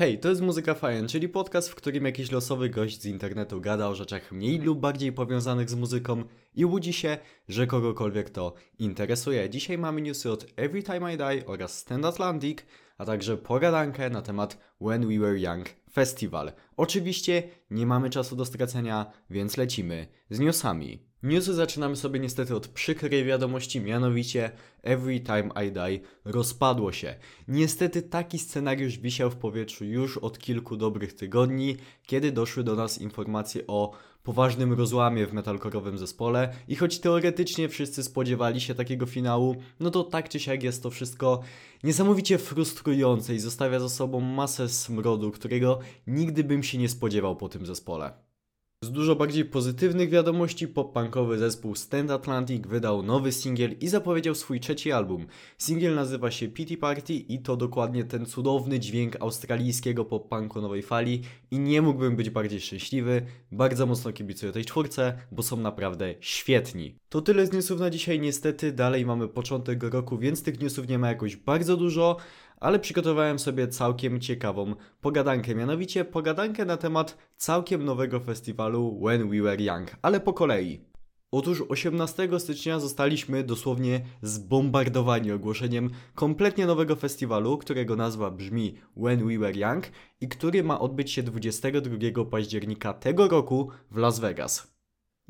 Hej, to jest Muzyka Fajna, czyli podcast, w którym jakiś losowy gość z internetu gada o rzeczach mniej lub bardziej powiązanych z muzyką i łudzi się, że kogokolwiek to interesuje. Dzisiaj mamy newsy od Every Time I Die oraz Stand Atlantic, a także pogadankę na temat When We Were Young Festival. Oczywiście nie mamy czasu do stracenia, więc lecimy z newsami. Newsy zaczynamy sobie niestety od przykrej wiadomości, mianowicie Every Time I Die rozpadło się. Niestety taki scenariusz wisiał w powietrzu już od kilku dobrych tygodni, kiedy doszły do nas informacje o poważnym rozłamie w metalkorowym zespole i choć teoretycznie wszyscy spodziewali się takiego finału, no to tak czy siak jest to wszystko niesamowicie frustrujące i zostawia za sobą masę smrodu, którego nigdy bym się nie spodziewał po tym zespole. Z dużo bardziej pozytywnych wiadomości pop-punkowy zespół Stand Atlantic wydał nowy singiel i zapowiedział swój trzeci album. Singiel nazywa się Pity Party i to dokładnie ten cudowny dźwięk australijskiego pop-punku nowej fali i nie mógłbym być bardziej szczęśliwy. Bardzo mocno kibicuję tej czwórce, bo są naprawdę świetni. To tyle z newsów na dzisiaj niestety, dalej mamy początek roku, więc tych newsów nie ma jakoś bardzo dużo, ale przygotowałem sobie całkiem ciekawą pogadankę, mianowicie pogadankę na temat całkiem nowego festiwalu When We Were Young, ale po kolei. Otóż 18 stycznia zostaliśmy dosłownie zbombardowani ogłoszeniem kompletnie nowego festiwalu, którego nazwa brzmi When We Were Young i który ma odbyć się 22 października tego roku w Las Vegas.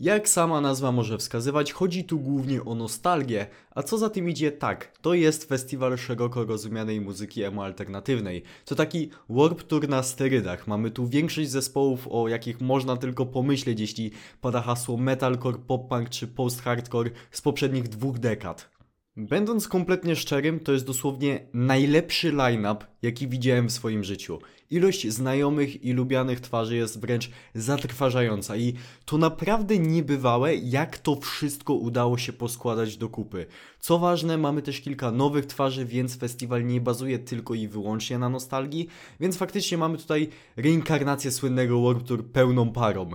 Jak sama nazwa może wskazywać, chodzi tu głównie o nostalgię, a co za tym idzie tak, to jest festiwal szeroko rozumianej muzyki emo alternatywnej. To taki warp tour na sterydach. Mamy tu większość zespołów, o jakich można tylko pomyśleć, jeśli pada hasło metalcore, pop-punk czy post-hardcore z poprzednich dwóch dekad. Będąc kompletnie szczerym, to jest dosłownie najlepszy line-up, jaki widziałem w swoim życiu. Ilość znajomych i lubianych twarzy jest wręcz zatrważająca i to naprawdę niebywałe, jak to wszystko udało się poskładać do kupy. Co ważne, mamy też kilka nowych twarzy, więc festiwal nie bazuje tylko i wyłącznie na nostalgii, więc faktycznie mamy tutaj reinkarnację słynnego Warp Tour pełną parą.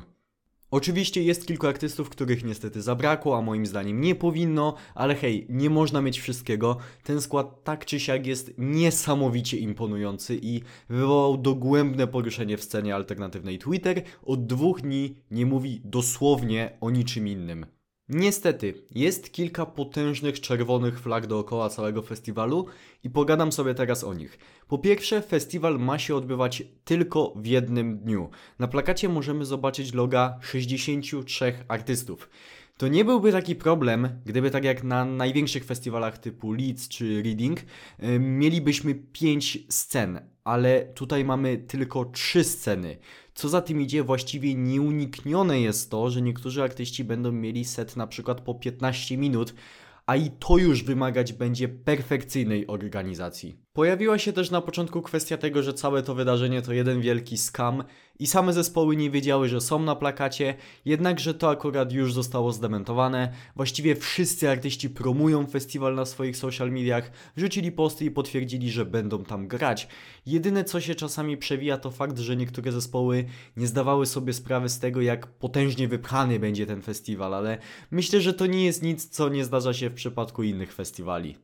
Oczywiście jest kilku artystów, których niestety zabrakło, a moim zdaniem nie powinno, ale hej, nie można mieć wszystkiego. Ten skład tak czy siak jest niesamowicie imponujący i wywołał dogłębne poruszenie w scenie alternatywnej Twitter. Od dwóch dni nie mówi dosłownie o niczym innym. Niestety, jest kilka potężnych czerwonych flag dookoła całego festiwalu i pogadam sobie teraz o nich. Po pierwsze, festiwal ma się odbywać tylko w jednym dniu. Na plakacie możemy zobaczyć loga 63 artystów. To nie byłby taki problem, gdyby tak jak na największych festiwalach typu Leeds czy Reading, yy, mielibyśmy 5 scen, ale tutaj mamy tylko 3 sceny. Co za tym idzie, właściwie nieuniknione jest to, że niektórzy artyści będą mieli set na przykład po 15 minut, a i to już wymagać będzie perfekcyjnej organizacji. Pojawiła się też na początku kwestia tego, że całe to wydarzenie to jeden wielki scam i same zespoły nie wiedziały, że są na plakacie, jednakże to akurat już zostało zdementowane. Właściwie wszyscy artyści promują festiwal na swoich social mediach, wrzucili posty i potwierdzili, że będą tam grać. Jedyne co się czasami przewija to fakt, że niektóre zespoły nie zdawały sobie sprawy z tego, jak potężnie wypchany będzie ten festiwal, ale myślę, że to nie jest nic, co nie zdarza się przypadku innych festiwali.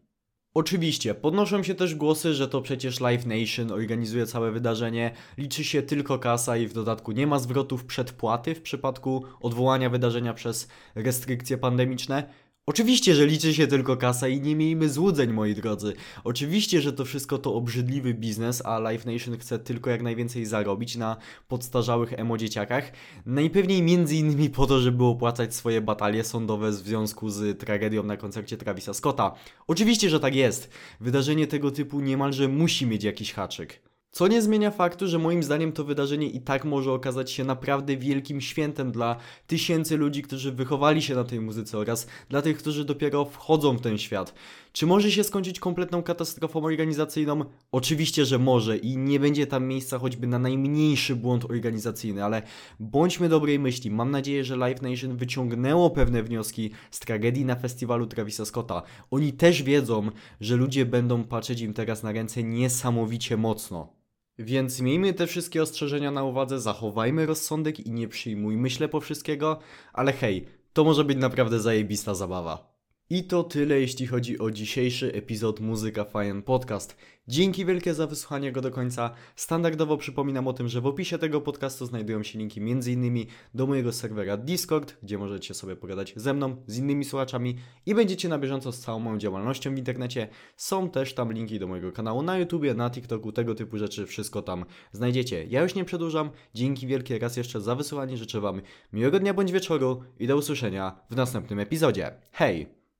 Oczywiście, podnoszą się też głosy, że to przecież Live Nation organizuje całe wydarzenie, liczy się tylko kasa i w dodatku nie ma zwrotów przedpłaty w przypadku odwołania wydarzenia przez restrykcje pandemiczne. Oczywiście, że liczy się tylko kasa i nie miejmy złudzeń, moi drodzy. Oczywiście, że to wszystko to obrzydliwy biznes, a Live Nation chce tylko jak najwięcej zarobić na podstarzałych emo dzieciakach. Najpewniej między innymi po to, żeby opłacać swoje batalie sądowe w związku z tragedią na koncercie Travisa Scotta. Oczywiście, że tak jest. Wydarzenie tego typu niemalże musi mieć jakiś haczyk. Co nie zmienia faktu, że moim zdaniem to wydarzenie i tak może okazać się naprawdę wielkim świętem dla tysięcy ludzi, którzy wychowali się na tej muzyce oraz dla tych, którzy dopiero wchodzą w ten świat. Czy może się skończyć kompletną katastrofą organizacyjną? Oczywiście, że może i nie będzie tam miejsca choćby na najmniejszy błąd organizacyjny, ale bądźmy dobrej myśli. Mam nadzieję, że Live Nation wyciągnęło pewne wnioski z tragedii na festiwalu Travisa Scotta. Oni też wiedzą, że ludzie będą patrzeć im teraz na ręce niesamowicie mocno. Więc miejmy te wszystkie ostrzeżenia na uwadze, zachowajmy rozsądek i nie przyjmujmy ślepo wszystkiego, ale hej, to może być naprawdę zajebista zabawa. I to tyle, jeśli chodzi o dzisiejszy epizod Muzyka Fajen Podcast. Dzięki wielkie za wysłuchanie go do końca. Standardowo przypominam o tym, że w opisie tego podcastu znajdują się linki m.in. do mojego serwera Discord, gdzie możecie sobie pogadać ze mną, z innymi słuchaczami i będziecie na bieżąco z całą moją działalnością w internecie. Są też tam linki do mojego kanału na YouTubie, na TikToku, tego typu rzeczy, wszystko tam znajdziecie. Ja już nie przedłużam. Dzięki wielkie raz jeszcze za wysłuchanie. Życzę Wam miłego dnia bądź wieczoru i do usłyszenia w następnym epizodzie. Hej!